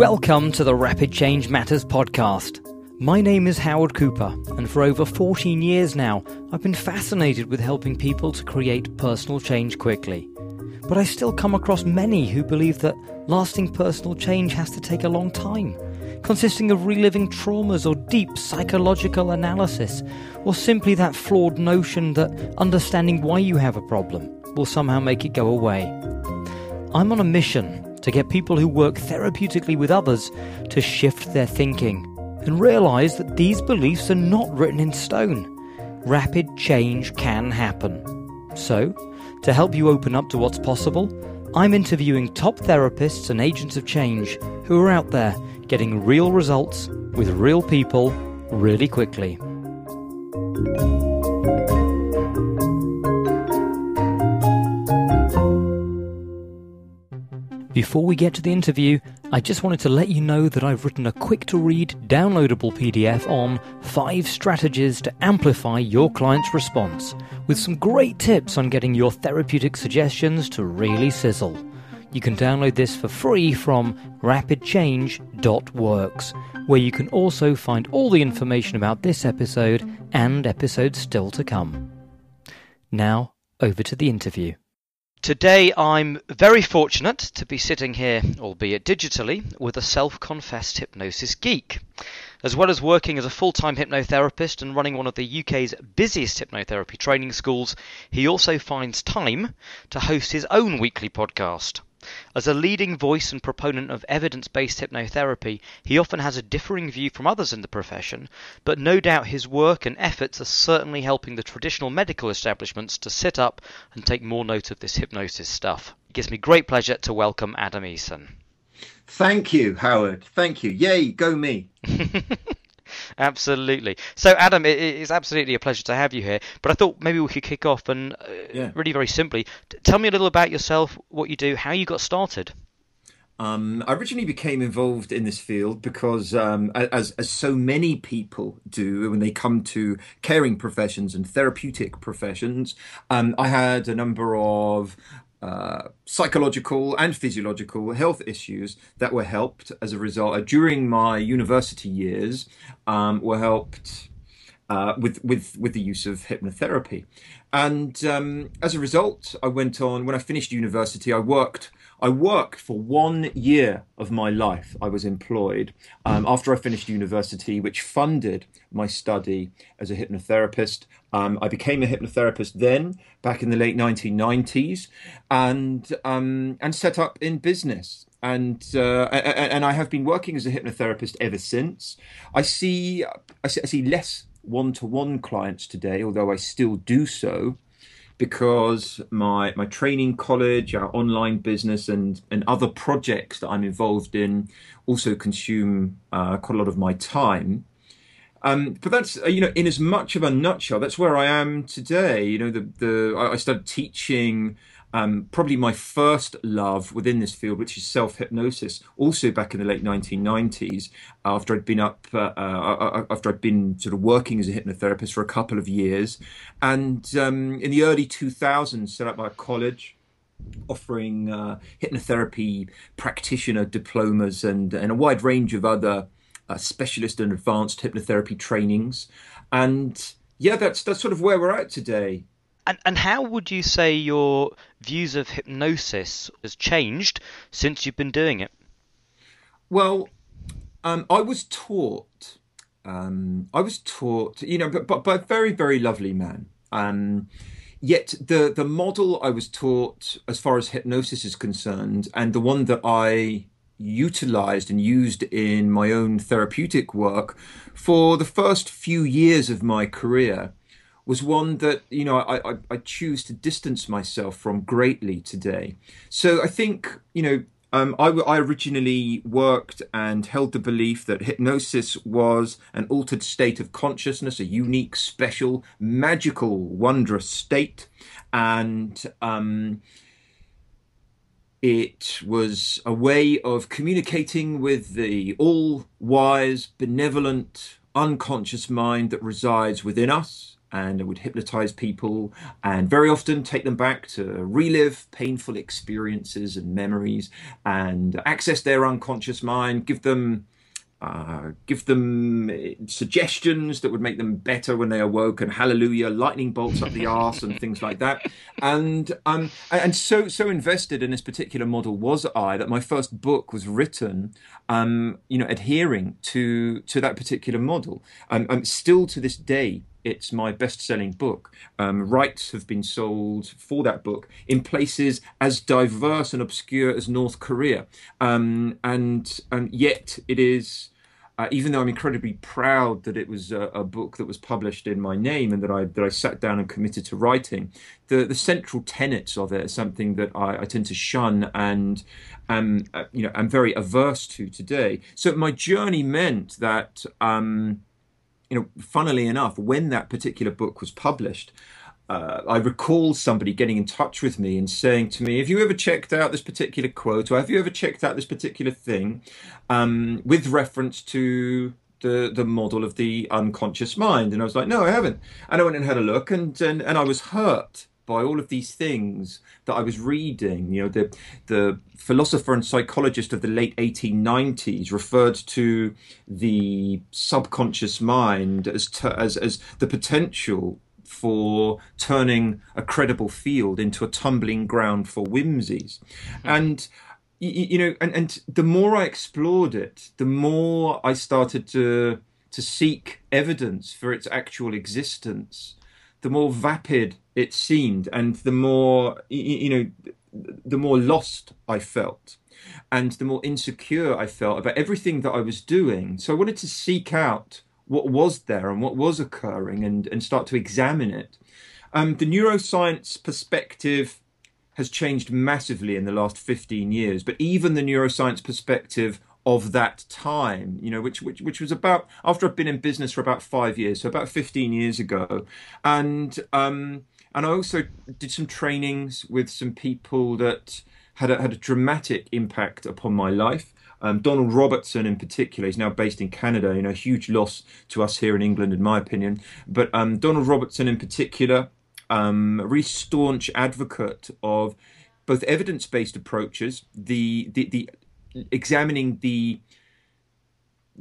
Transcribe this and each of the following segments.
Welcome to the Rapid Change Matters podcast. My name is Howard Cooper, and for over 14 years now, I've been fascinated with helping people to create personal change quickly. But I still come across many who believe that lasting personal change has to take a long time, consisting of reliving traumas or deep psychological analysis, or simply that flawed notion that understanding why you have a problem will somehow make it go away. I'm on a mission to get people who work therapeutically with others to shift their thinking and realize that these beliefs are not written in stone. Rapid change can happen. So, to help you open up to what's possible, I'm interviewing top therapists and agents of change who are out there getting real results with real people really quickly. Before we get to the interview, I just wanted to let you know that I've written a quick to read, downloadable PDF on 5 strategies to amplify your client's response, with some great tips on getting your therapeutic suggestions to really sizzle. You can download this for free from rapidchange.works, where you can also find all the information about this episode and episodes still to come. Now, over to the interview. Today, I'm very fortunate to be sitting here, albeit digitally, with a self confessed hypnosis geek. As well as working as a full time hypnotherapist and running one of the UK's busiest hypnotherapy training schools, he also finds time to host his own weekly podcast. As a leading voice and proponent of evidence based hypnotherapy, he often has a differing view from others in the profession, but no doubt his work and efforts are certainly helping the traditional medical establishments to sit up and take more note of this hypnosis stuff. It gives me great pleasure to welcome Adam Eason. Thank you, Howard. Thank you. Yay, go me. absolutely. So, Adam, it is absolutely a pleasure to have you here. But I thought maybe we could kick off and uh, yeah. really very simply tell me a little about yourself, what you do, how you got started. Um, I originally became involved in this field because, um, as, as so many people do when they come to caring professions and therapeutic professions, um, I had a number of uh, psychological and physiological health issues that were helped as a result uh, during my university years um, were helped uh, with with with the use of hypnotherapy, and um, as a result, I went on. When I finished university, I worked I worked for one year of my life. I was employed um, after I finished university, which funded my study as a hypnotherapist. Um, I became a hypnotherapist then, back in the late 1990s, and um, and set up in business. And uh, and I have been working as a hypnotherapist ever since. I see I see, I see less one-to-one clients today, although I still do so because my my training college, our online business, and and other projects that I'm involved in also consume uh, quite a lot of my time. Um, but that's uh, you know, in as much of a nutshell, that's where I am today. You know, the the I started teaching um, probably my first love within this field, which is self hypnosis, also back in the late 1990s, after I'd been up, uh, uh, uh, after I'd been sort of working as a hypnotherapist for a couple of years, and um, in the early 2000s, set up my college. Offering uh, hypnotherapy practitioner diplomas and, and a wide range of other uh, specialist and advanced hypnotherapy trainings, and yeah, that's that's sort of where we're at today. And, and how would you say your views of hypnosis has changed since you've been doing it? Well, um, I was taught, um, I was taught, you know, but by a very, very lovely man. Um, yet the the model I was taught, as far as hypnosis is concerned, and the one that I utilized and used in my own therapeutic work for the first few years of my career was one that you know I, I, I choose to distance myself from greatly today. So I think you know um, I, I, originally worked and held the belief that hypnosis was an altered state of consciousness, a unique, special, magical, wondrous state, and um, it was a way of communicating with the all wise, benevolent, unconscious mind that resides within us and I would hypnotize people and very often take them back to relive painful experiences and memories and access their unconscious mind, give them uh, give them suggestions that would make them better when they awoke, and hallelujah, lightning bolts up the arse and things like that. And um, and so so invested in this particular model was I that my first book was written, um, you know, adhering to to that particular model. Um, um still to this day, it's my best-selling book. Um, rights have been sold for that book in places as diverse and obscure as North Korea, um, and and yet it is uh, even though I'm incredibly proud that it was a, a, book that was published in my name and that I that I sat down and committed to writing, the the central tenets of it are something that I, I tend to shun and am uh, you know am very averse to today. So my journey meant that. Um, you know, funnily enough, when that particular book was published, uh, I recall somebody getting in touch with me and saying to me, "Have you ever checked out this particular quote, or have you ever checked out this particular thing?" Um, with reference to the the model of the unconscious mind, and I was like, "No, I haven't." And I went and had a look, and and, and I was hurt by all of these things that I was reading. You know, the the philosopher and psychologist of the late 1890s referred to the subconscious mind as as as the potential for turning a credible field into a tumbling ground for whimsies. Mm-hmm. And you, know, and, and the more I explored it, the more I started to to seek evidence for its actual existence, the more vapid it seemed, and the more you know, the more lost I felt, and the more insecure I felt about everything that I was doing. So I wanted to seek out what was there and what was occurring and, and start to examine it. Um, the neuroscience perspective has changed massively in the last 15 years, but even the neuroscience perspective of that time, you know, which, which, which was about after I've been in business for about five years, so about 15 years ago. And, um, and I also did some trainings with some people that had a, had a dramatic impact upon my life. Um, Donald Robertson, in particular, is now based in Canada. You know, a huge loss to us here in England, in my opinion. But um, Donald Robertson, in particular, um, a really staunch advocate of both evidence-based approaches, the the, the examining the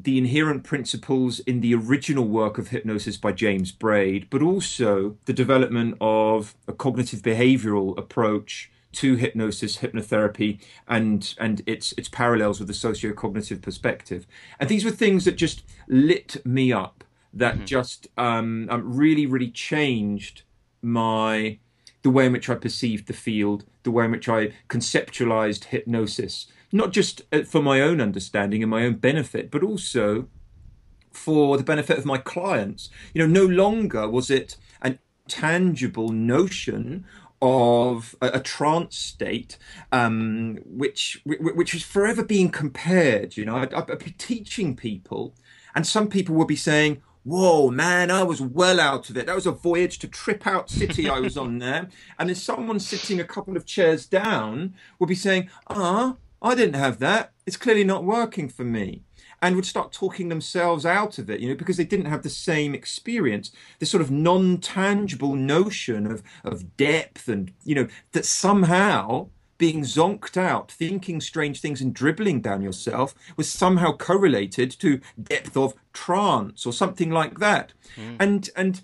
the inherent principles in the original work of hypnosis by James Braid, but also the development of a cognitive behavioral approach to hypnosis, hypnotherapy, and and its its parallels with the socio-cognitive perspective. And these were things that just lit me up, that mm-hmm. just um, um, really really changed my the way in which I perceived the field, the way in which I conceptualized hypnosis, not just uh, for my own understanding and my own benefit, but also for the benefit of my clients. You know, no longer was it an tangible notion of a, a trance state, um, which which was forever being compared. You know, I'd, I'd be teaching people, and some people would be saying, whoa, man, I was well out of it. That was a voyage to Trip Out City I was on there. And then someone sitting a couple of chairs down would be saying, ah, I didn't have that. It's clearly not working for me and would start talking themselves out of it, you know, because they didn't have the same experience. This sort of non-tangible notion of of depth and you know that somehow being zonked out, thinking strange things and dribbling down yourself was somehow correlated to depth of trance or something like that. Mm. And and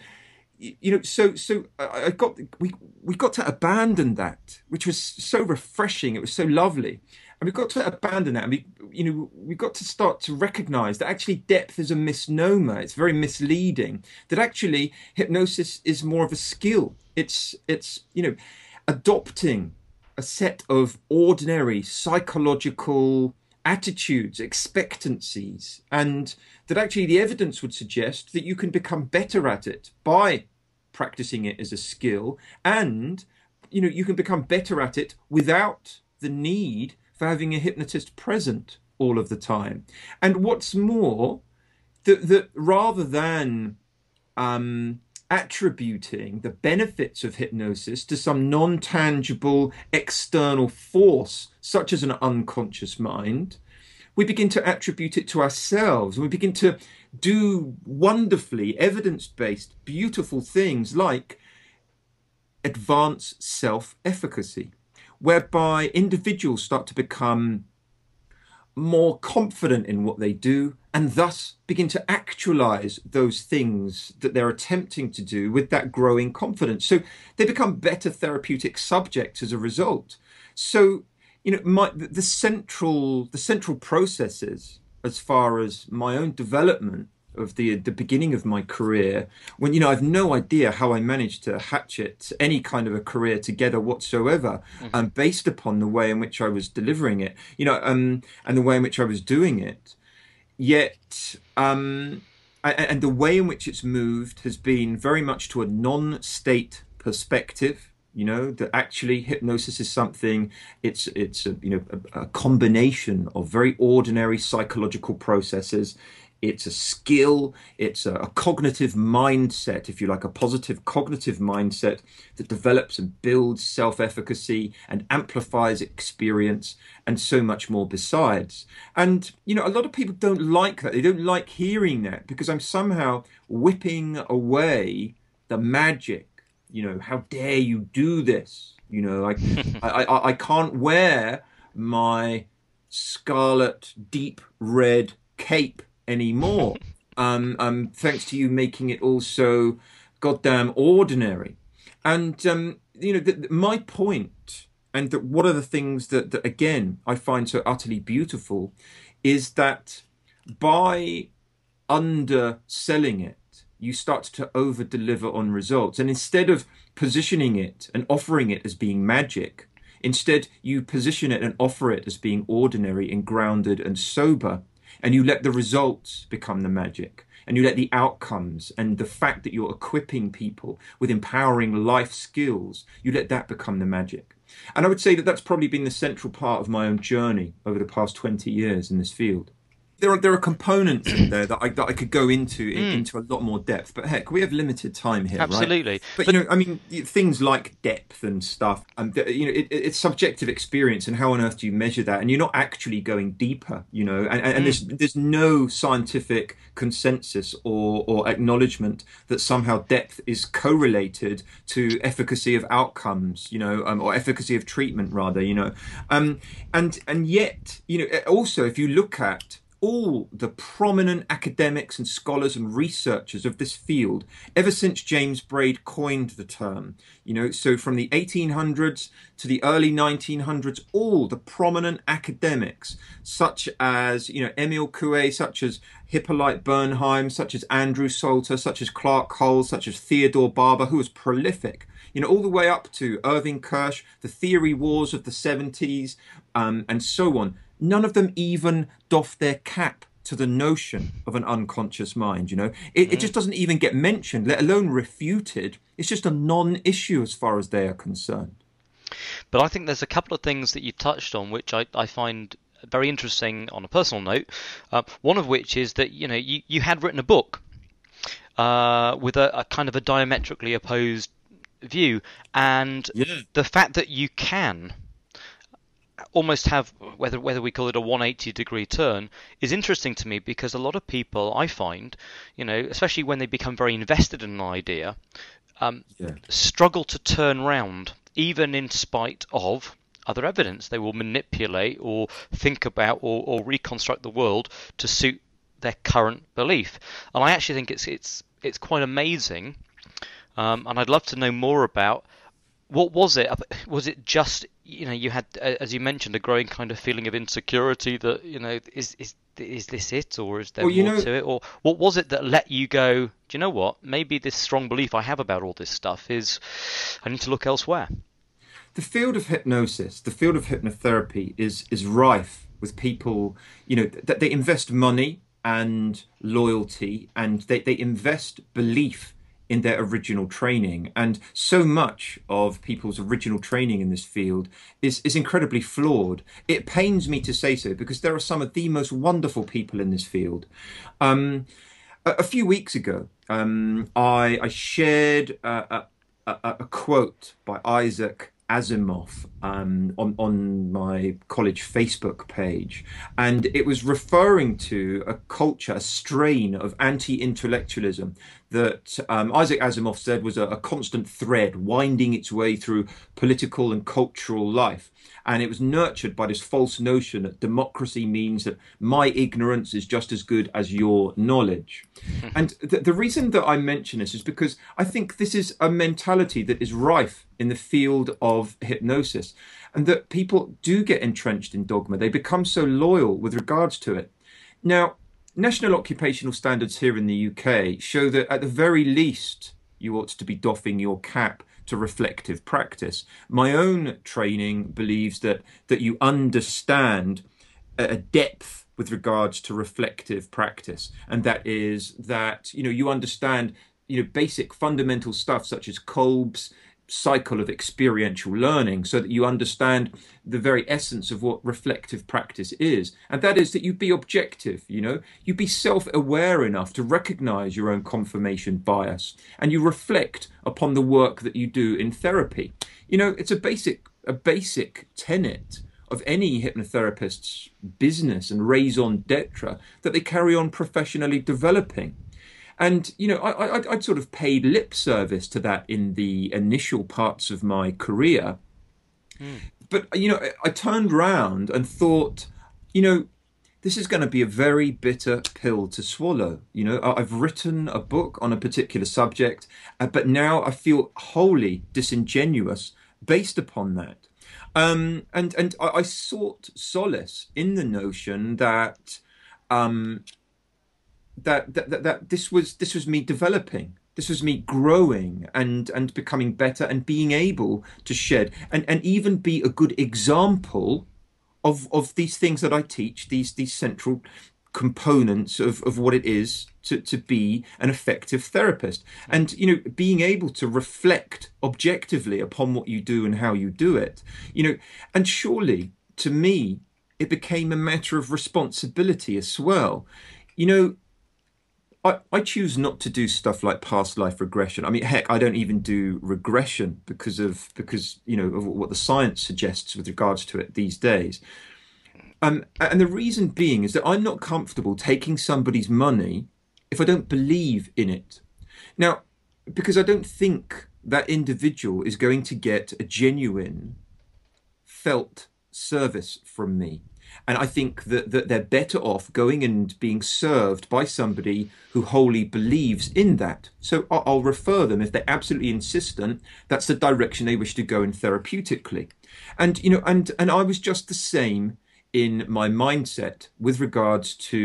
you know, so so I got we we got to abandon that, which was so refreshing. It was so lovely, and we've got to abandon that. And we, you know, we've got to start to recognise that actually depth is a misnomer. It's very misleading. That actually hypnosis is more of a skill. It's it's you know, adopting a set of ordinary psychological attitudes, expectancies, and that actually the evidence would suggest that you can become better at it by practicing it as a skill and you know you can become better at it without the need for having a hypnotist present all of the time. And what's more, that, that rather than um, attributing the benefits of hypnosis to some non tangible external force, such as an unconscious mind, we begin to attribute it to ourselves we begin to do wonderfully evidence based, beautiful things like advance self efficacy, whereby individuals start to become more confident in what they do and thus begin to actualize those things that they're attempting to do with that growing confidence. So they become better therapeutic subjects as a result. So, you know, my, the central the central processes as far as my own development of the the beginning of my career when you know I've no idea how I managed to hatchet any kind of a career together whatsoever mm-hmm. um, based upon the way in which I was delivering it you know um, and the way in which I was doing it yet um, I, and the way in which it's moved has been very much to a non-state perspective you know that actually hypnosis is something it's it's a, you know a, a combination of very ordinary psychological processes it's a skill, it's a, a, cognitive mindset, if you like, a positive cognitive mindset that develops and builds self efficacy and amplifies experience and so much more besides. And, you know, a lot of people don't like that. They don't like hearing that because I'm somehow whipping away the magic. You know, how dare you do this? You know, like I, I, I can't wear my scarlet deep red cape anymore. um, um, thanks to you making it all so goddamn ordinary. And um, you know, the, the, my point, and the, what are the things that, that again I find so utterly beautiful, is that by underselling it, you start to over deliver on results. And instead of positioning it and offering it as being magic, instead you position it and offer it as being ordinary and grounded and sober and you let the results become the magic. And you let the outcomes and the fact that you're equipping people with empowering life skills you let that become the magic. And i would say that that's probably been the central part of my own journey over the past 20 years in this field there are there are components in there that I that I could go into in, mm. into a lot more depth. But heck, we have limited time here, Absolutely. Right? But, but, you know, I mean, things like depth and stuff, and you know, it, it's subjective experience, and how on earth do you measure that? And you're not actually going deeper, you know. And, and, mm. there's there's no scientific consensus or or acknowledgement that somehow depth is correlated to efficacy of outcomes, you know, um, or efficacy of treatment rather, you know. Um, and and yet, you know, also if you look at all the prominent academics and scholars and researchers of this field ever since James Braid coined the term. You know, so from the 1800s to the early 1900s, all the prominent academics, such as, you know, Emile Coué, such as Hippolyte Bernheim, such as Andrew Salter, such as Clark Hull, such as Theodore Barber, who was prolific you know, all the way up to Irving Kirsch, the theory wars of the 70s, um, and so on none of them even doff their cap to the notion of an unconscious mind. You know, it, mm. it just doesn't even get mentioned, let alone refuted. It's just a non-issue as far as they are concerned. But I think there's a couple of things that you touched on which I, I find very interesting on a personal note. Uh, one of which is that you know you, you had written a book uh, with a, a, kind of a diametrically opposed view, and yeah. the fact that you can almost have whether whether we call it a 180 degree turn is interesting to me because a lot of people I find, you know, especially when they become very invested in an idea, um, yeah. struggle to turn round even in spite of other evidence. They will manipulate or think about or, or reconstruct the world to suit their current belief. And I actually think it's it's it's quite amazing. Um, and I'd love to know more about what was it? Was it just you know you had, as you mentioned, a growing kind of feeling of insecurity that you know is is is this it or is there well, more know, to it or what was it that let you go? Do you know what? Maybe this strong belief I have about all this stuff is I need to look elsewhere. The field of hypnosis, the field of hypnotherapy, is is rife with people. You know that they invest money and loyalty and they, they invest belief in their original training. And so much of people's original training in this field is, is incredibly flawed. It pains me to say so because there are some of the most wonderful people in this field. Um, a, a, few weeks ago, um, I, I, shared a, a, a, quote by Isaac Asimov um, on on my college Facebook page, and it was referring to a culture, a strain of anti-intellectualism that um, Isaac Asimov said was a, a constant thread winding its way through political and cultural life and it was nurtured by this false notion that democracy means that my ignorance is just as good as your knowledge. and th- the reason that I mention this is because I think this is a mentality that is rife in the field of hypnosis, and that people do get entrenched in dogma. They become so loyal with regards to it. Now, national occupational standards here in the UK show that at the very least, you ought to be doffing your cap to reflective practice. My own training believes that that you understand a depth with regards to reflective practice, and that is that you know you understand you know basic fundamental stuff such as Kolb's cycle of experiential learning so that you understand the very essence of what reflective practice is. And that is that you be objective you know? You be self-aware enough to recognize your own confirmation bias and you reflect upon the work that you do in therapy. You know it's a basic a basic tenet of any hypnotherapist's business and raison d'etre that they carry on professionally developing and you know, I, I, would sort of paid lip service to that in the initial parts of my career. Mm. But you know, I turned round and thought, you know, this is going to be a very bitter pill to swallow. You know, I've written a book on a particular subject, uh, but now I feel wholly disingenuous based upon that. Um, and and I, I, sought solace in the notion that um, that, that that this was this was me developing. This was me growing and and becoming better and being able to shed and and even be a good example of of these things that I teach these these central components of of what it is to to be an effective therapist. And you know being able to reflect objectively upon what you do and how you do it you know and surely to me it became a matter of responsibility as well. You know I, I choose not to do stuff like past life regression. I mean, heck, I don't even do regression because of because you know of what the science suggests with regards to it these days. Um, and the reason being is that I'm not comfortable taking somebody's money if I don't believe in it. Now, because I don't think that individual is going to get a genuine, felt service from me. And I think that, that they're better off going and being served by somebody who wholly believes in that. So I'll, I'll refer them if they're absolutely insistent that's the direction they wish to go in therapeutically. And you know, and and I was just the same in my mindset with regards to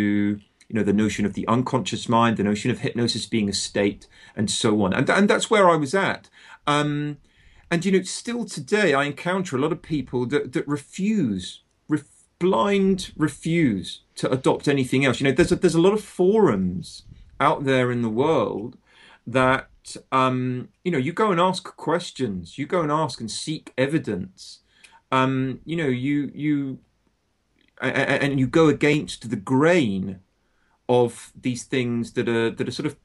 you know the notion of the unconscious mind, the notion of hypnosis being a state, and so on. And and that's where I was at. Um, and you know, still today, I encounter a lot of people that that refuse blind refuse to adopt anything else. You know, there's a, there's a lot of forums out there in the world that um, you know you go and ask questions, you go and ask and seek evidence. Um, you know, you you and you go against the grain of these things that are that are sort of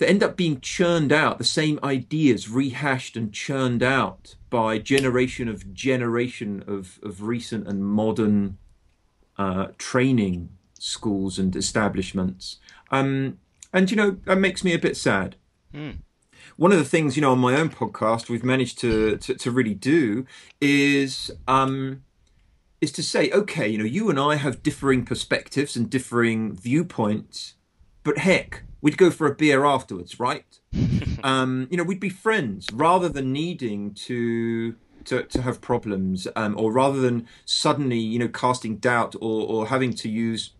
that end up being churned out, the same ideas rehashed and churned out by generation of generation of, of recent and modern uh, training schools and establishments. Um, and, you know, that makes me a bit sad. Mm. One of the things, you know, on my own podcast we've managed to, to, to really do is um, is to say, okay, you know, you and I have differing perspectives and differing viewpoints, but heck, we'd go for a beer afterwards, right? um, you know, we'd be friends rather than needing to to, to have problems, um, or rather than suddenly, you know, casting doubt or, or having to use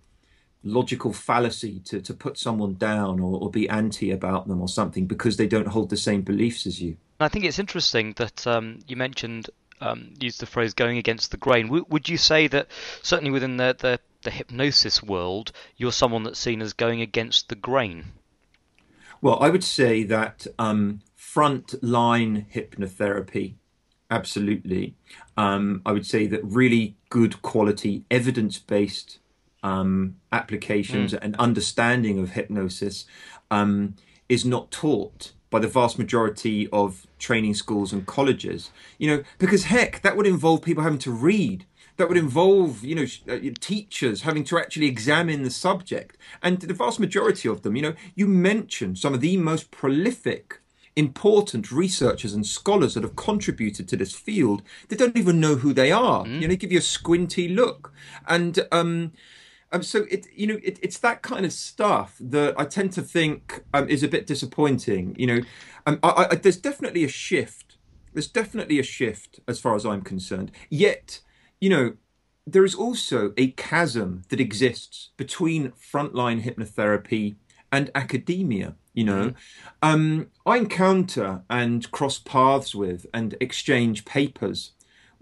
logical fallacy to, to put someone down or, or be anti about them or something because they don't hold the same beliefs as you. I think it's interesting that um, you mentioned um, used the phrase going against the grain. W- would you say that certainly within the, the the hypnosis world, you're someone that's seen as going against the grain? Well, I would say that um, front-line hypnotherapy, absolutely. Um, I would say that really good quality, evidence based um, applications mm. and understanding of hypnosis um, is not taught by the vast majority of training schools and colleges. You know, because heck, that would involve people having to read. That would involve, you know, uh, teachers having to actually examine the subject. And the vast majority of them, you know, you mentioned some of the most prolific important researchers and scholars that have contributed to this field, they don't even know who they are. Mm. You know, they give you a squinty look. And um, um, so it, you know, it, it's that kind of stuff that I tend to think um, is a bit disappointing. You know, um, I, I, there's definitely a shift. There's definitely a shift as far as I'm concerned. Yet, you know, there is also a chasm that exists between frontline hypnotherapy and academia. You know, mm-hmm. um, I encounter and cross paths with and exchange papers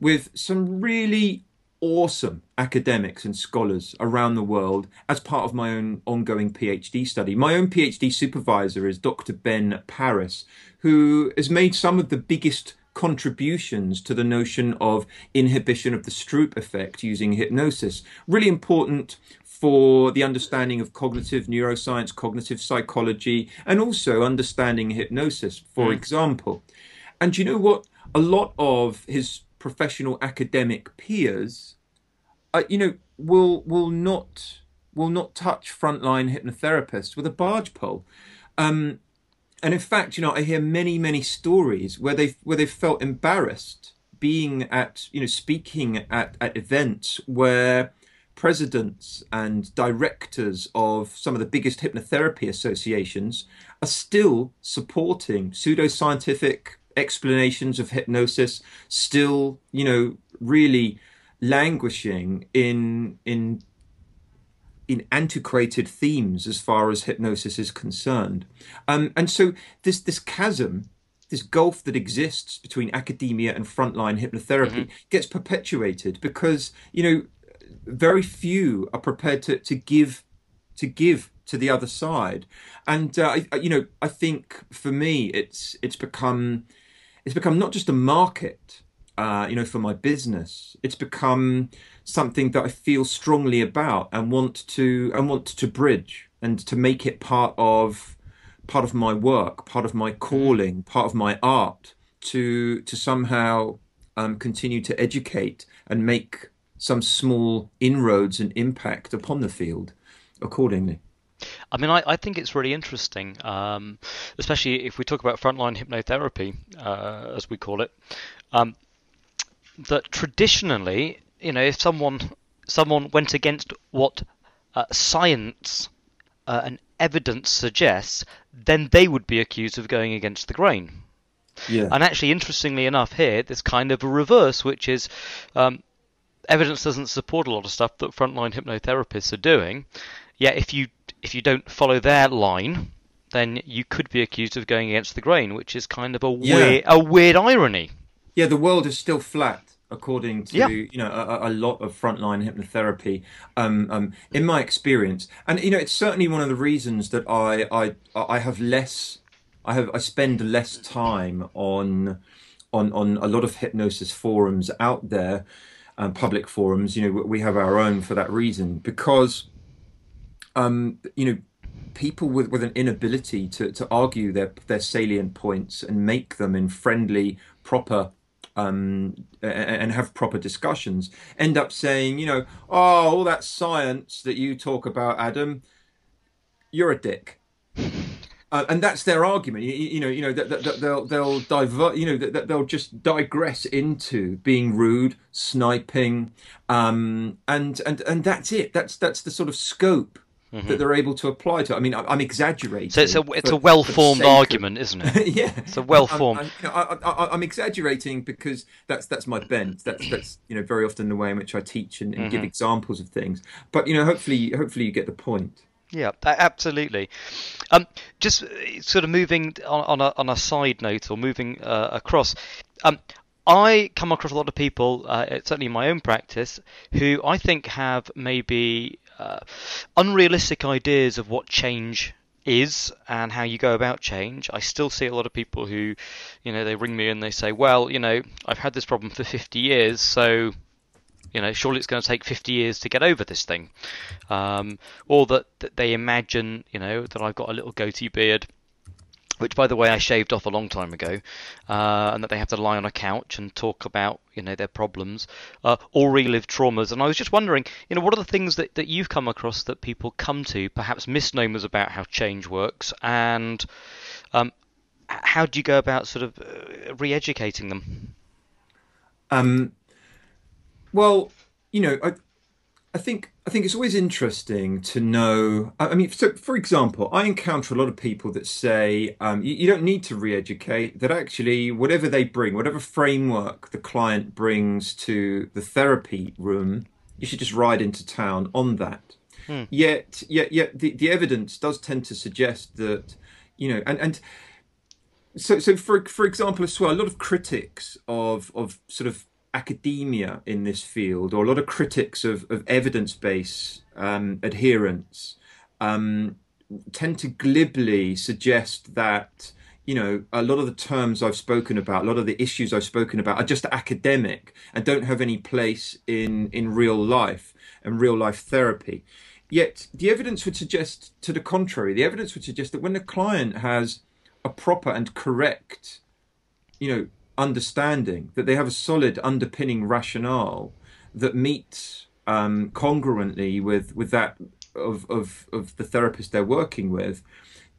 with some really awesome academics and scholars around the world as part of my own ongoing PhD study. My own PhD supervisor is Dr. Ben Parris, who has made some of the biggest contributions to the notion of inhibition of the Stroop effect using hypnosis. Really important for the understanding of cognitive neuroscience, cognitive psychology, and also understanding hypnosis, for mm. example. And you know what? A lot of his professional academic peers, uh, you know, will will not will not touch frontline hypnotherapists with a barge pole. Um, and in fact, you know, I hear many many stories where they where they felt embarrassed being at you know speaking at at events where presidents and directors of some of the biggest hypnotherapy associations are still supporting pseudoscientific explanations of hypnosis, still, you know, really languishing in in in antiquated themes as far as hypnosis is concerned. Um, and so this this chasm this gulf that exists between academia and frontline hypnotherapy mm-hmm. gets perpetuated because you know very few are prepared to, to give to give to the other side and uh, I, you know i think for me it's it's become it's become not just a market uh, you know for my business it's become something that i feel strongly about and want to and want to bridge and to make it part of part of my work part of my calling part of my art to to somehow um, continue to educate and make some small inroads and impact upon the field accordingly. I mean, I, I think it's really interesting, um, especially if we talk about frontline hypnotherapy, uh, as we call it, um, that traditionally, you know, if someone someone went against what uh, science uh, and evidence suggests, then they would be accused of going against the grain. Yeah. And actually, interestingly enough, here there's kind of a reverse, which is um, evidence doesn't support a lot of stuff that frontline hypnotherapists are doing. Yet if you if you don't follow their line, then you could be accused of going against the grain, which is kind of a yeah. weird a weird irony. Yeah, the world is still flat according to yeah. you know a, a, lot of frontline hypnotherapy um, um, in my experience and you know it's certainly one of the reasons that I I I have less I have I spend less time on on on a lot of hypnosis forums out there um, public forums. You know, we have our own for that reason because, um, you know, people with, with an inability to, to argue their their salient points and make them in friendly, proper um, and have proper discussions, end up saying, you know, oh, all that science that you talk about, Adam, you're a dick. Uh, and that's their argument. You, you know, you know that, that, they'll they'll divert. You know that, they'll just digress into being rude, sniping, um, and and and that's it. That's that's the sort of scope Mm-hmm. that they're able to apply to. I mean, I'm exaggerating. So it's a it's for, a well formed argument, of... isn't it? yeah, it's a well formed. I, am exaggerating because that's that's my bent. That's that's you know very often the way in which I teach and, and mm-hmm. give examples of things. But you know, hopefully, hopefully you get the point. Yeah, absolutely. Um, just uh, sort of moving on, on, a, on a side note or moving uh, across, um, I come across a lot of people, uh, certainly in my own practice, who I think have maybe uh, unrealistic ideas of what change is and how you go about change. I still see a lot of people who, you know, they ring me and they say, well, you know, I've had this problem for 50 years, so you know, surely it's going to take 50 years to get over this thing. Um, or that, that they imagine, you know, that I've got a little goatee beard which by the way I shaved off a long time ago, uh, and that they have to lie on a couch and talk about you know their problems uh, or relive traumas. And I was just wondering, you know, what are the things that, that you've come across that people come to, perhaps misnomers about how change works, and um, how do you go about sort of uh, re-educating them? Um, well, you know, I, I think I think it's always interesting to know. I mean, so for example, I encounter a lot of people that say um, you, you, don't need to re-educate. That actually, whatever they bring, whatever framework the client brings to the therapy room, you should just ride into town on that. Hmm. Yet, yet, yet, the, the evidence does tend to suggest that you know, and and so so for for example as well, a lot of critics of of sort of academia in this field, or a lot of critics of, of evidence based um, adherence, um, tend to glibly suggest that you know a lot of the terms I've spoken about, a lot of the issues I've spoken about, are just academic and don't have any place in in real life and real life therapy. Yet the evidence would suggest to the contrary. The evidence would suggest that when the client has a proper and correct, you know, understanding, that they have a solid underpinning rationale that meets um, congruently with with that of, of of the therapist they're working with,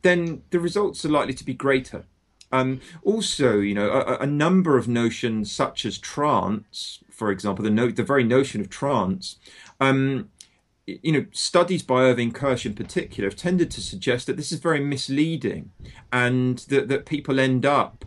then the results are likely to be greater. Um, also, you know, a, a, number of notions such as trance, for example, the no, the very notion of trance, um, you know, studies by Irving Kirsch in particular have tended to suggest that this is very misleading, and that that people end up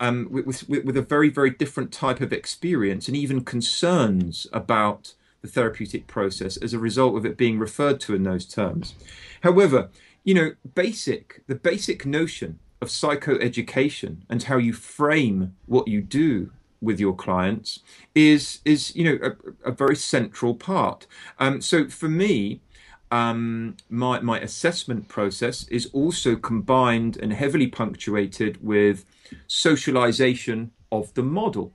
um, with, with, with a very, very different type of experience and even concerns about the therapeutic process as a result of it being referred to in those terms. However, you know, basic, the basic notion of psychoeducation and how you frame what you do with your clients is is you know a, a very central part. Um, so for me, um, my my assessment process is also combined and heavily punctuated with socialization of the model.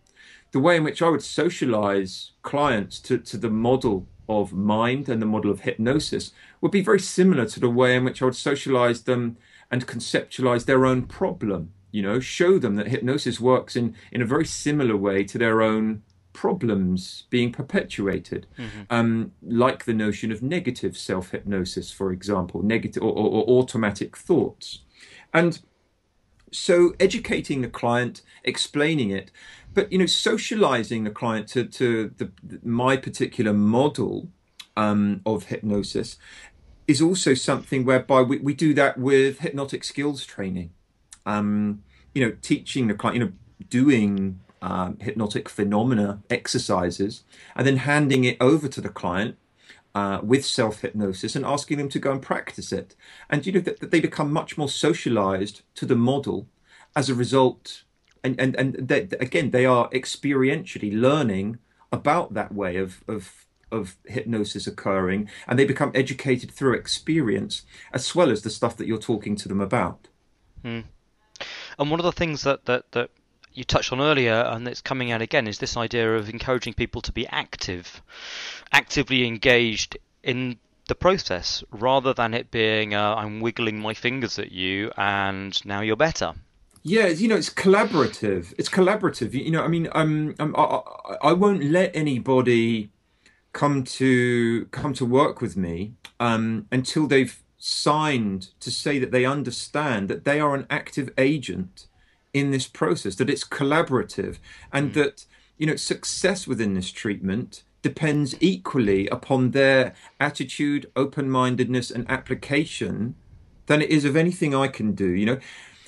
The way in which I would socialize clients to, to the model of mind and the model of hypnosis would be very similar to the way in which I would socialize them and conceptualize their own problem. You know, show them that hypnosis works in, in a very similar way to their own problems being perpetuated, mm-hmm. um, like the notion of negative self hypnosis, for example, negative or, or, or automatic thoughts. And so educating the client, explaining it, but you know, socializing the client to, to the, my particular model um, of hypnosis is also something whereby we, we do that with hypnotic skills training. Um, you know, teaching the client, you know, doing um, hypnotic phenomena exercises, and then handing it over to the client uh, with self hypnosis and asking them to go and practice it. And you know that, that, they become much more socialized to the model as a result. And and and they, again, they are experientially learning about that way of of of hypnosis occurring, and they become educated through experience as well as the stuff that you're talking to them about. Hmm. And one of the things that that that you touched on earlier, and it's coming out again, is this idea of encouraging people to be active, actively engaged in the process, rather than it being uh, I'm wiggling my fingers at you and now you're better. Yeah, you know, it's collaborative. It's collaborative. You know, I mean, um, um I, I won't let anybody come to come to work with me um, until they've signed to say that they understand that they are an active agent in this process, that it's collaborative, and mm. that you know success within this treatment depends equally upon their attitude, open-mindedness, and application than it is of anything I can do. You know,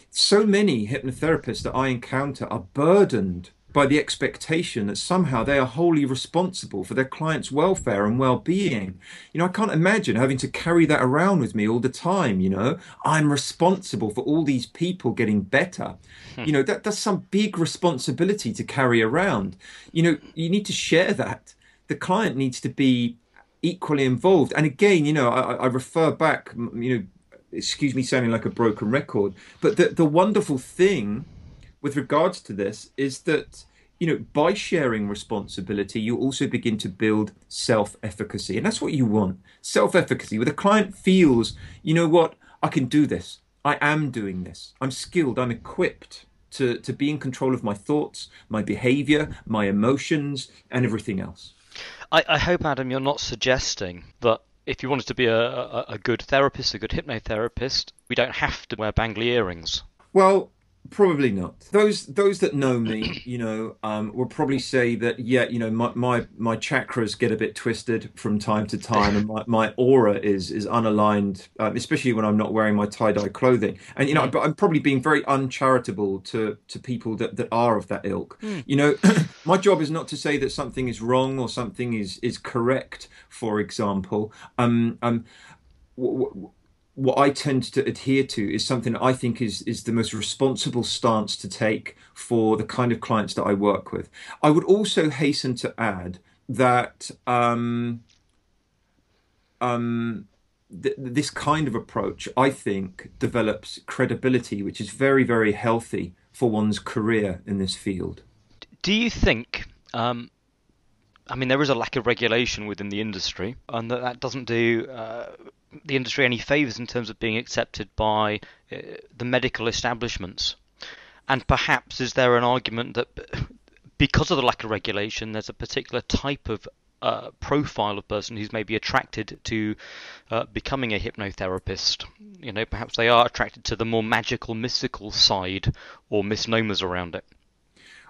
so many hypnotherapists that I encounter are burdened by the expectation that somehow they are wholly responsible for their client's welfare and well-being. You know, I can't imagine having to carry that around with me all the time, you know. I'm responsible for all these people getting better. Hmm. You know, that that's some big responsibility to carry around. You know, you need to share that. The client needs to be equally involved. And again, you know, I, I refer back, you know, excuse me sounding like a broken record, but the the wonderful thing with regards to this is that you know by sharing responsibility you also begin to build self-efficacy and that's what you want self-efficacy where the client feels you know what i can do this I am doing this. I'm skilled. I'm equipped to, to be in control of my thoughts, my behavior, my emotions, and everything else. I, I hope, Adam, you're not suggesting that if you wanted to be a, a, a good therapist, a good hypnotherapist, we don't have to wear bangly earrings. Well, Probably not. Those those that know me, you know, um, will probably say that yeah, you know, my, my my chakras get a bit twisted from time to time, and my, my aura is is unaligned, um, especially when I'm not wearing my tie dye clothing. And you know, but I'm probably being very uncharitable to to people that, that are of that ilk. Mm. You know, my job is not to say that something is wrong or something is is correct. For example, um, um, w- w- what I tend to adhere to is something I think is is the most responsible stance to take for the kind of clients that I work with. I would also hasten to add that um, um, th- this kind of approach, I think, develops credibility, which is very very healthy for one's career in this field. Do you think? Um, I mean, there is a lack of regulation within the industry, and that, that doesn't do uh, the industry any favours in terms of being accepted by uh, the medical establishments. And perhaps is there an argument that because of the lack of regulation, there's a particular type of uh, profile of person who's maybe attracted to uh, becoming a hypnotherapist. You know, perhaps they are attracted to the more magical, mystical side or misnomers around it.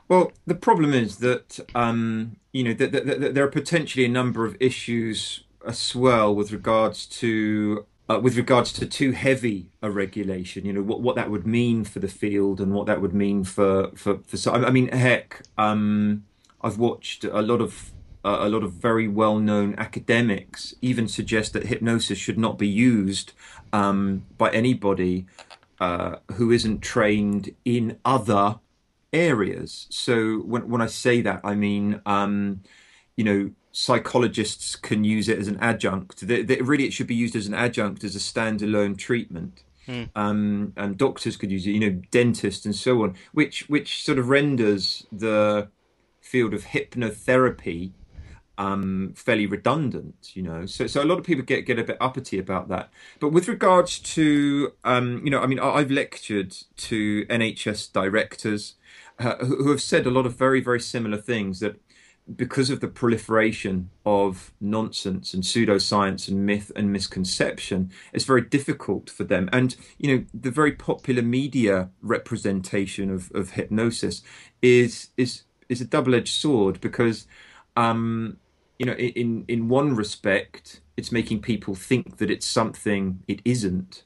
Well, the problem is that um, you know that, that, that there are potentially a number of issues as well with regards to uh, with regards to too heavy a regulation, you know what, what that would mean for the field and what that would mean for for, for So, I mean, heck, um, I've watched a lot of uh, a lot of very well known academics even suggest that hypnosis should not be used um, by anybody uh, who isn't trained in other areas. So when when I say that, I mean um, you know psychologists can use it as an adjunct. They, they, really, it should be used as an adjunct, as a standalone treatment. Mm. Um, and doctors could use it, you know, dentists and so on, which which sort of renders the field of hypnotherapy um, fairly redundant, you know. So, so a lot of people get get a bit uppity about that. But with regards to, um, you know, I mean, I've lectured to NHS directors uh, who have said a lot of very very similar things that because of the proliferation of nonsense and pseudoscience and myth and misconception, it's very difficult for them. And, you know, the very popular media representation of, of hypnosis is, is, is a double edged sword because, um, you know, in, in one respect, it's making people think that it's something it isn't.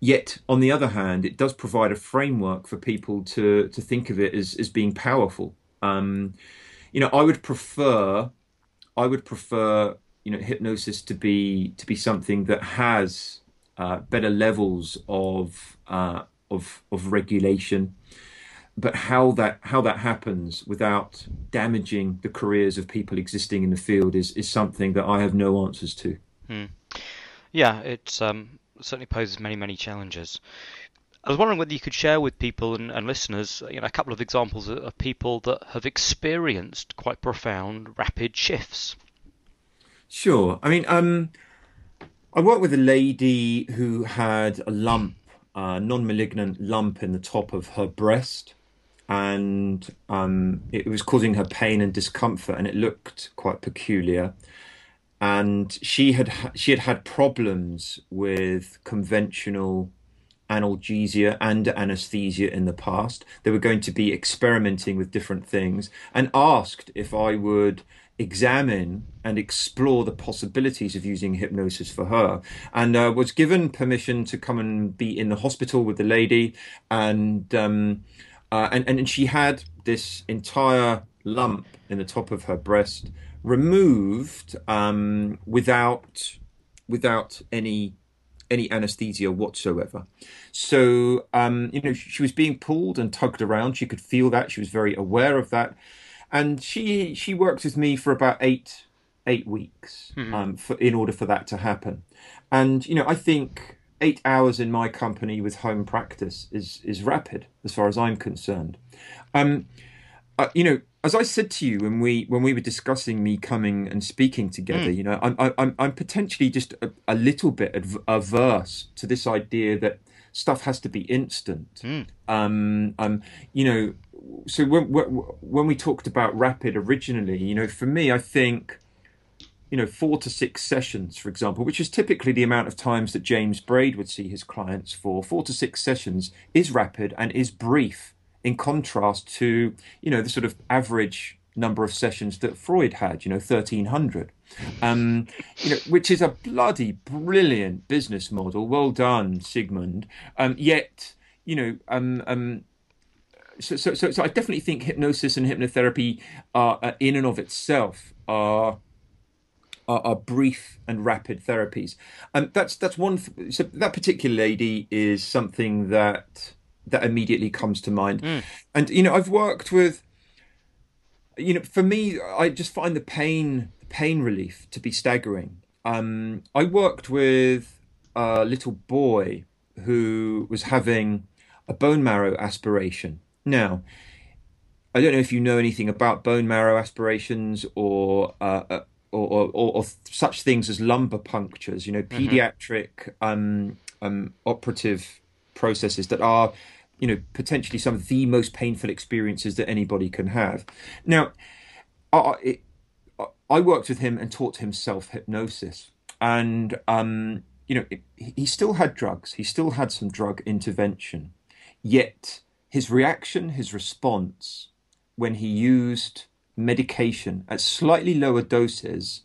Yet, on the other hand, it does provide a framework for people to, to think of it as, as being powerful. Um, you know, I would prefer, I would prefer, you know, hypnosis to be to be something that has uh, better levels of uh, of of regulation. But how that how that happens without damaging the careers of people existing in the field is is something that I have no answers to. Hmm. Yeah, it um, certainly poses many many challenges. I was wondering whether you could share with people and, and listeners, you know, a couple of examples of, of people that have experienced quite profound, rapid shifts. Sure. I mean, um, I worked with a lady who had a lump, a non-malignant lump in the top of her breast, and um, it was causing her pain and discomfort, and it looked quite peculiar. And she had she had had problems with conventional analgesia and anesthesia in the past. They were going to be experimenting with different things and asked if I would examine and explore the possibilities of using hypnosis for her and uh, was given permission to come and be in the hospital with the lady and um, uh, and, and she had this entire lump in the top of her breast removed um, without without any any anesthesia whatsoever. So, um, you know, she was being pulled and tugged around. She could feel that. She was very aware of that. And she she worked with me for about eight eight weeks mm-hmm. um, for, in order for that to happen. And, you know, I think eight hours in my company with home practice is, is rapid as far as I'm concerned. Um, uh, you know, as I said to you when we when we were discussing me coming and speaking together, mm. you know, I'm I'm I'm potentially just a, a little bit averse to this idea that stuff has to be instant. Mm. Um, um, you know, so when, when we talked about rapid originally, you know, for me, I think, you know, four to six sessions, for example, which is typically the amount of times that James Braid would see his clients for, four to six sessions is rapid and is brief in contrast to, you know, the sort of average number of sessions that Freud had, you know, 1300. Um, you know, which is a bloody brilliant business model. Well done, Sigmund. Um, yet, you know, um, um, so, so, so, so, I definitely think hypnosis and hypnotherapy are, uh, in and of itself, are, are, brief and rapid therapies. And um, that's that's one. So that particular lady is something that that immediately comes to mind. Mm. And you know, I've worked with. You know, for me, I just find the pain pain relief to be staggering. Um, I worked with a little boy who was having a bone marrow aspiration. Now, I don't know if you know anything about bone marrow aspirations or uh, uh or, or, or, such things as lumbar punctures. You know, mm-hmm. pediatric um, um, operative processes that are, you know, potentially some of the most painful experiences that anybody can have. Now, it, I worked with him and taught him self hypnosis, and um, you know he still had drugs. He still had some drug intervention, yet his reaction, his response, when he used medication at slightly lower doses,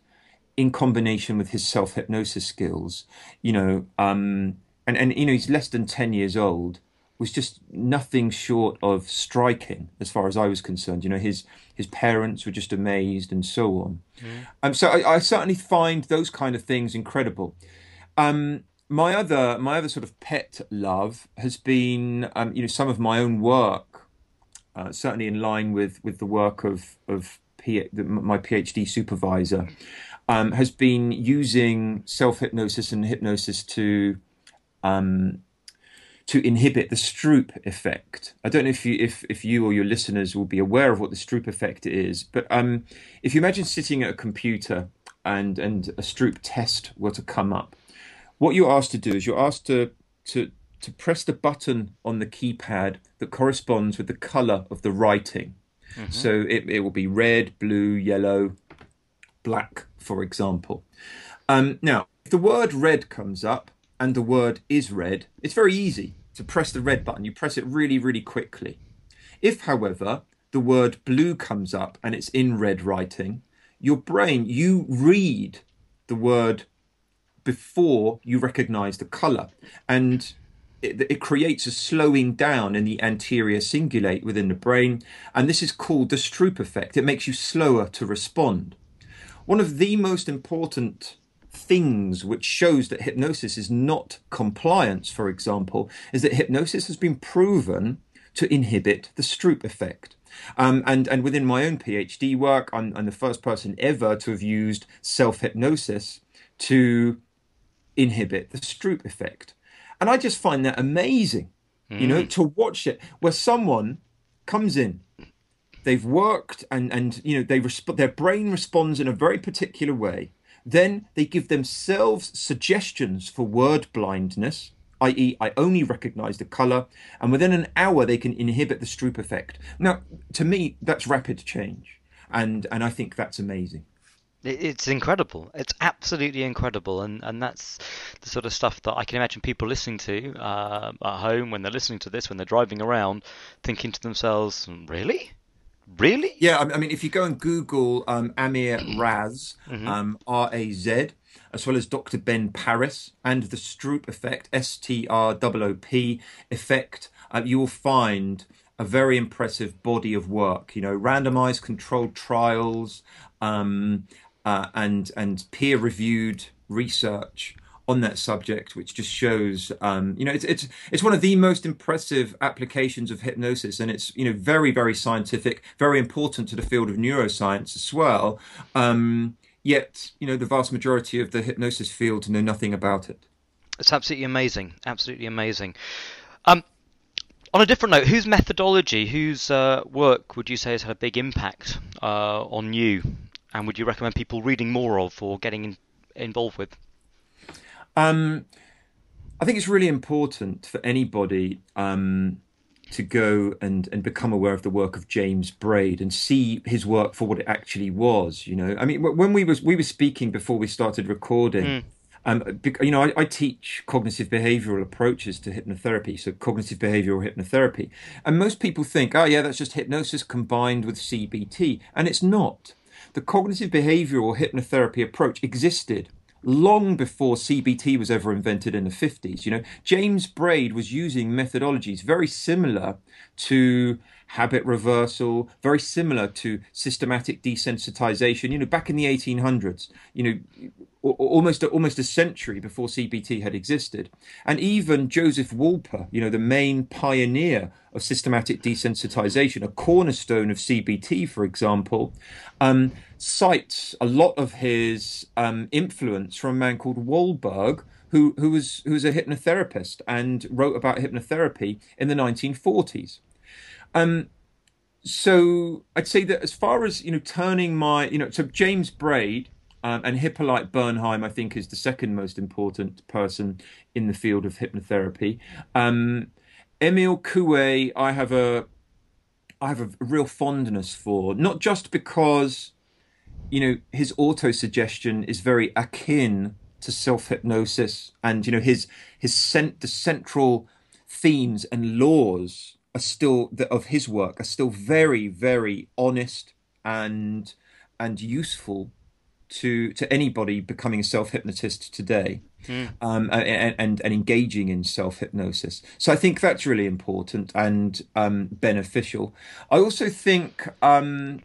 in combination with his self hypnosis skills, you know, um, and and you know he's less than ten years old was just nothing short of striking as far as I was concerned. You know, his his parents were just amazed and so on. Mm. Um, so I, I, certainly find those kind of things incredible. Um, my other my other sort of pet love has been um, you know some of my own work, uh, certainly in line with with the work of of P- the, my PhD supervisor, um, has been using self hypnosis and hypnosis to um, to inhibit the Stroop effect. I don't know if you if if you or your listeners will be aware of what the Stroop effect is, but um, if you imagine sitting at a computer and and a Stroop test were to come up, what you're asked to do is you're asked to to to press the button on the keypad that corresponds with the color of the writing. Mm-hmm. So it, it will be red, blue, yellow, black, for example. Um, now, if the word red comes up and the word is red, it's very easy to press the red button. You press it really, really quickly. If, however, the word blue comes up and it's in red writing, your brain, you read the word before you recognize the color. And it, it, creates a slowing down in the anterior cingulate within the brain. And this is called the Stroop effect. It makes you slower to respond. One of the most important things which shows that hypnosis is not compliance, for example, is that hypnosis has been proven to inhibit the Stroop effect. Um, and, and within my own PhD work, I'm, I'm the first person ever to have used self hypnosis to inhibit the Stroop effect. And I just find that amazing, mm. you know, mm. to watch it where someone comes in, they've worked and, and you know, they resp- their brain responds in a very particular way then they give themselves suggestions for word blindness, i.e., I only recognize the color, and within an hour they can inhibit the Stroop effect. Now, to me, that's rapid change, and and I think that's amazing. It's incredible. It's absolutely incredible, and and that's the sort of stuff that I can imagine people listening to uh, at home when they're listening to this, when they're driving around, thinking to themselves, "Really? Really? Yeah, I mean, if you go and Google um, Amir Raz, mm-hmm. um, R A Z, as well as Dr. Ben Parris and the Stroop effect, S T R O O P effect, uh, you will find a very impressive body of work. You know, randomized controlled trials um, uh, and and peer reviewed research on that subject, which just shows, um, you know, it's it's it's one of the most impressive applications of hypnosis, and it's you know very very scientific, very important to the field of neuroscience as well. Um, yet, you know, the vast majority of the hypnosis field know nothing about it. It's absolutely amazing, absolutely amazing. Um, on a different note, whose methodology, whose uh, work would you say has had a big impact uh, on you, and would you recommend people reading more of or getting in, involved with? Um, I think it's really important for anybody um, to go and, and become aware of the work of James Braid and see his work for what it actually was. You know, I mean, when we was we were speaking before we started recording. Mm. Um, you know, I, I, teach cognitive behavioral approaches to hypnotherapy, so cognitive behavioral hypnotherapy. And most people think, oh, yeah, that's just hypnosis combined with CBT. And it's not. The cognitive behavioral hypnotherapy approach existed long before CBT was ever invented in the 50s. You know, James Braid was using methodologies very similar to habit reversal, very similar to systematic desensitization. You know, back in the 1800s, you know, almost almost a century before CBT had existed, and even Joseph Wolpe, you know, the main pioneer of systematic desensitization, a cornerstone of CBT, for example, um, cites a lot of his um, influence from a man called Wahlberg, who who was who was a hypnotherapist and wrote about hypnotherapy in the 1940s. Um, so I'd say that as far as you know, turning my you know, so James Braid um, and Hippolyte Bernheim, I think, is the second most important person in the field of hypnotherapy. Um, Emile Coué, I have a, I have a real fondness for, not just because, you know, his autosuggestion is very akin to self hypnosis, and you know his his cent- the central themes and laws are still the, of his work are still very very honest and and useful to to anybody becoming a self hypnotist today, mm. um, and, and, and engaging in self hypnosis. So I think that's really important and um, beneficial. I also think. Um,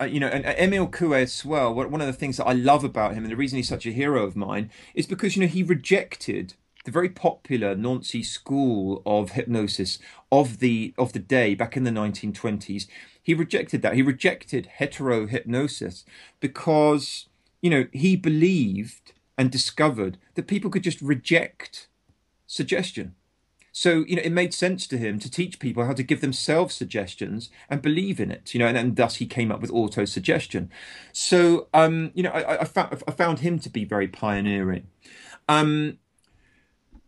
uh, you know, and uh, Emile Coué as well. One of the things that I love about him, and the reason he's such a hero of mine, is because you know he rejected the very popular Nancy school of hypnosis of the of the day back in the 1920s he rejected that. He rejected hetero hypnosis because, you know, he believed and discovered that people could just reject suggestion. So, you know, it made sense to him to teach people how to give themselves suggestions and believe in it, you know, and, and thus he came up with auto suggestion. So, um, you know, I, I, found, I found him to be very pioneering. Um,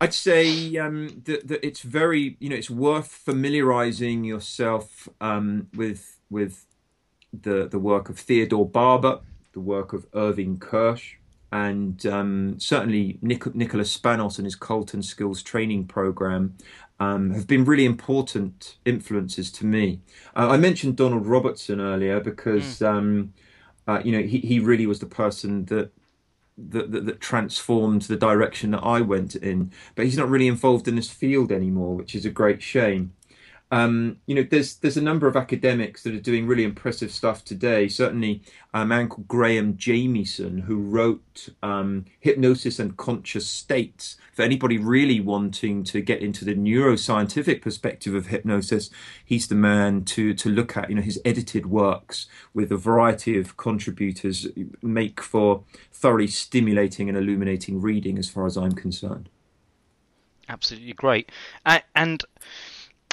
I'd say um, that, that it's very, you know, it's worth familiarizing yourself um, with with the the work of Theodore Barber, the work of Irving Kirsch, and um, certainly Nic- Nicholas Spanos and his Carleton Skills Training Program um, have been really important influences to me. Uh, I mentioned Donald Robertson earlier because mm. um, uh, you know he, he really was the person that that, that, that, transformed the direction that I went in. But he's not really involved in this field anymore, which is a great shame. Um, you know, there's there's a number of academics that are doing really impressive stuff today. Certainly, a man called Graham Jamieson, who wrote um, Hypnosis and Conscious States. For anybody really wanting to get into the neuroscientific perspective of hypnosis, he's the man to to look at. You know, his edited works with a variety of contributors make for thoroughly stimulating and illuminating reading, as far as I'm concerned. Absolutely great, and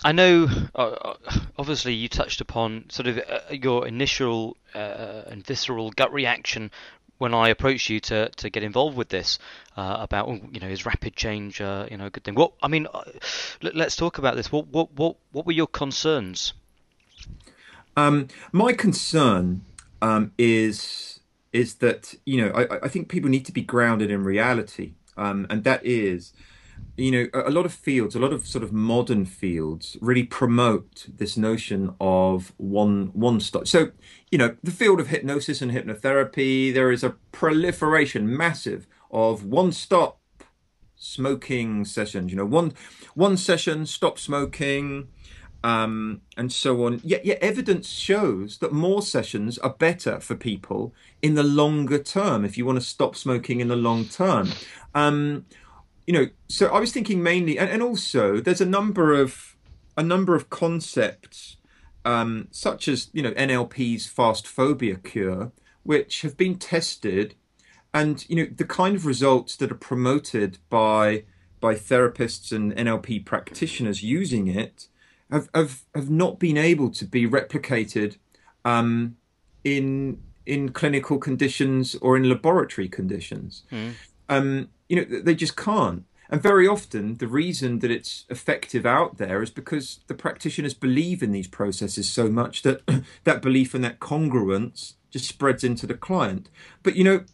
I know, uh, uh, obviously, you touched upon sort of uh, your initial uh, and visceral gut reaction when I approached you to, to get involved with this uh, about oh, you know is rapid change uh, you know a good thing. What I mean, let's talk about this. What what what what were your concerns? Um, my concern um, is is that you know I, I think people need to be grounded in reality, um, and that is you know, a lot of fields, a lot of sort of modern fields really promote this notion of one one stop. So, you know, the field of hypnosis and hypnotherapy, there is a proliferation, massive, of one stop smoking sessions. You know, one one session, stop smoking, um, and so on. Yet, yet evidence shows that more sessions are better for people in the longer term. If you want to stop smoking in the long term. Um, you know, so I was thinking mainly, and, and also there's a number of a number of concepts, um, such as you know NLP's fast phobia cure, which have been tested, and you know the kind of results that are promoted by by therapists and NLP practitioners using it have have, have not been able to be replicated um, in in clinical conditions or in laboratory conditions. Mm. Um, you know, they just can't. And very often, the reason that it's effective out there is because the practitioners believe in these processes so much that that belief and that congruence just spreads into the client. But you know,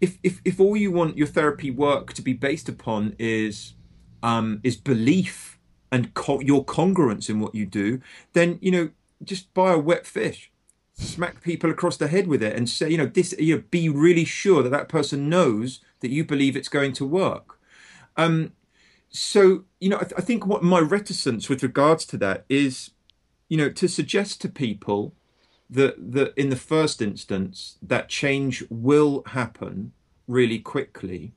if if, if all you want your therapy work to be based upon is um, is belief and co- your congruence in what you do, then you know, just buy a wet fish smack people across the head with it and say, you know, this, you know, be really sure that that person knows that you believe it's going to work. Um, so, you know, I, th- I think what my reticence with regards to that is, you know, to suggest to people that that in the first instance that change will happen really quickly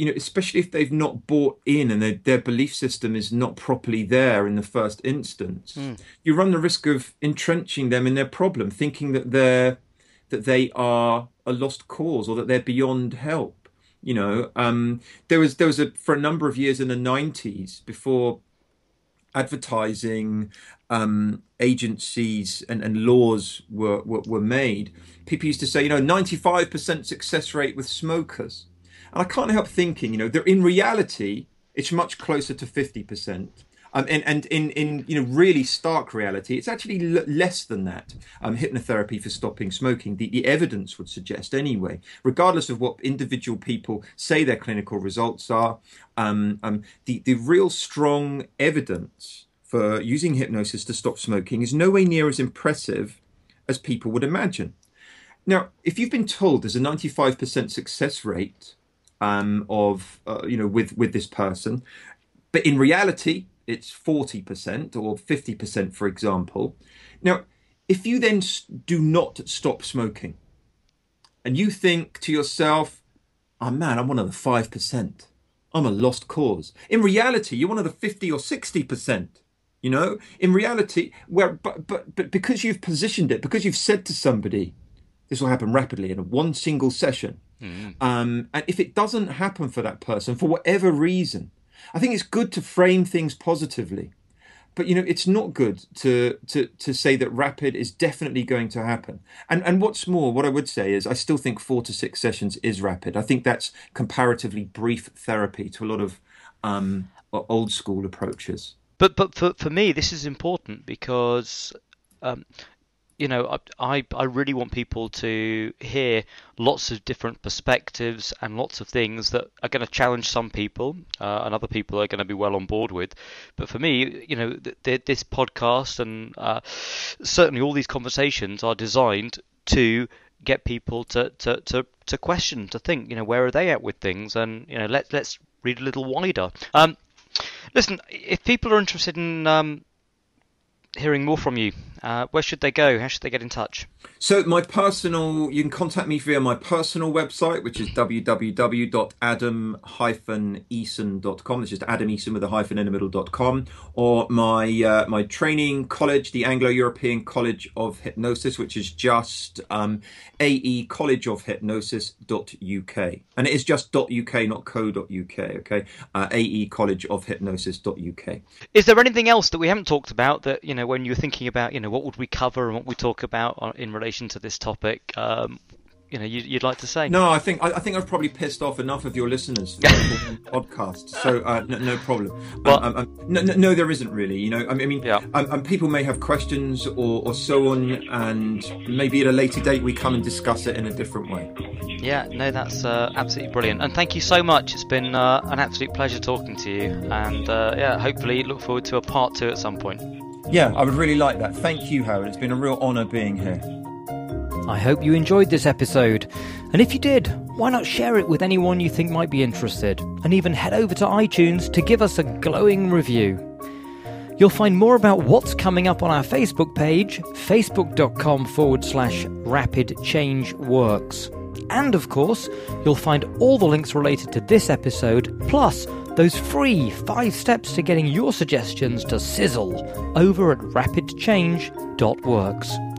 you know, especially if they've not bought in and their, their belief system is not properly there in the first instance, mm. you run the risk of entrenching them in their problem, thinking that they're that they are a lost cause or that they're beyond help. You know, um, there was there was a for a number of years in the nineties before advertising um, agencies and, and laws were, were, were made. People used to say, you know, ninety five percent success rate with smokers and I can't help thinking, you know, that in reality, it's much closer to 50%. Um, and, and in, in you know really stark reality, it's actually l- less than that. Um, hypnotherapy for stopping smoking, the, the evidence would suggest anyway, regardless of what individual people say their clinical results are, um, um, the, the real strong evidence for using hypnosis to stop smoking is nowhere near as impressive as people would imagine. Now, if you've been told there's a 95% success rate um, of uh, you know with with this person, but in reality it's forty percent or fifty percent, for example. Now, if you then do not stop smoking, and you think to yourself, "Oh man, I'm one of the five percent. I'm a lost cause." In reality, you're one of the fifty or sixty percent. You know, in reality, where but but but because you've positioned it, because you've said to somebody, this will happen rapidly in one single session Mm. Um, and if it doesn't happen for that person for whatever reason, I think it's good to frame things positively. But you know, it's not good to to to say that rapid is definitely going to happen. And and what's more, what I would say is I still think four to six sessions is rapid. I think that's comparatively brief therapy to a lot of um, old school approaches. But but for for me, this is important because um, you know, I, I really want people to hear lots of different perspectives and lots of things that are going to challenge some people uh, and other people are going to be well on board with. But for me, you know, th- th- this podcast and uh, certainly all these conversations are designed to get people to, to, to, to question, to think, you know, where are they at with things, and you know, let's let's read a little wider. Um, listen, if people are interested in um, hearing more from you, uh, where should they go? How should they get in touch? So, my personal, you can contact me via my personal website, which is www.adam-eason.com. It's just Adam Eason with a hyphen in the middle.com. Or my uh, my training college, the Anglo European College of Hypnosis, which is just um, AE College of Hypnosis.uk. And it is just .uk, not co.uk, okay? Uh, AE College of Hypnosis.uk. Is there anything else that we haven't talked about that, you know, when you're thinking about, you know, what would we cover and what we talk about in relation to this topic? Um, you know, you, would like to say? No, I think I, I, think I've probably pissed off enough of your listeners for podcast, so uh, no, no, problem. Um, well, um, um, no, no, there isn't really. You know, I mean, I mean yeah. Um, people may have questions or, or so on, and maybe at a later date we come and discuss it in a different way. Yeah, no, that's uh, absolutely brilliant, and thank you so much. It's been uh, an absolute pleasure talking to you, and uh, yeah, hopefully look forward to a part two at some point. Yeah, I would really like that. Thank you, Howard. It's been a real honour being here. I hope you enjoyed this episode. And if you did, why not share it with anyone you think might be interested? And even head over to iTunes to give us a glowing review. You'll find more about what's coming up on our Facebook page, facebook.com forward slash rapid change works. And of course, you'll find all the links related to this episode, plus those free five steps to getting your suggestions to sizzle over at rapidchange.works.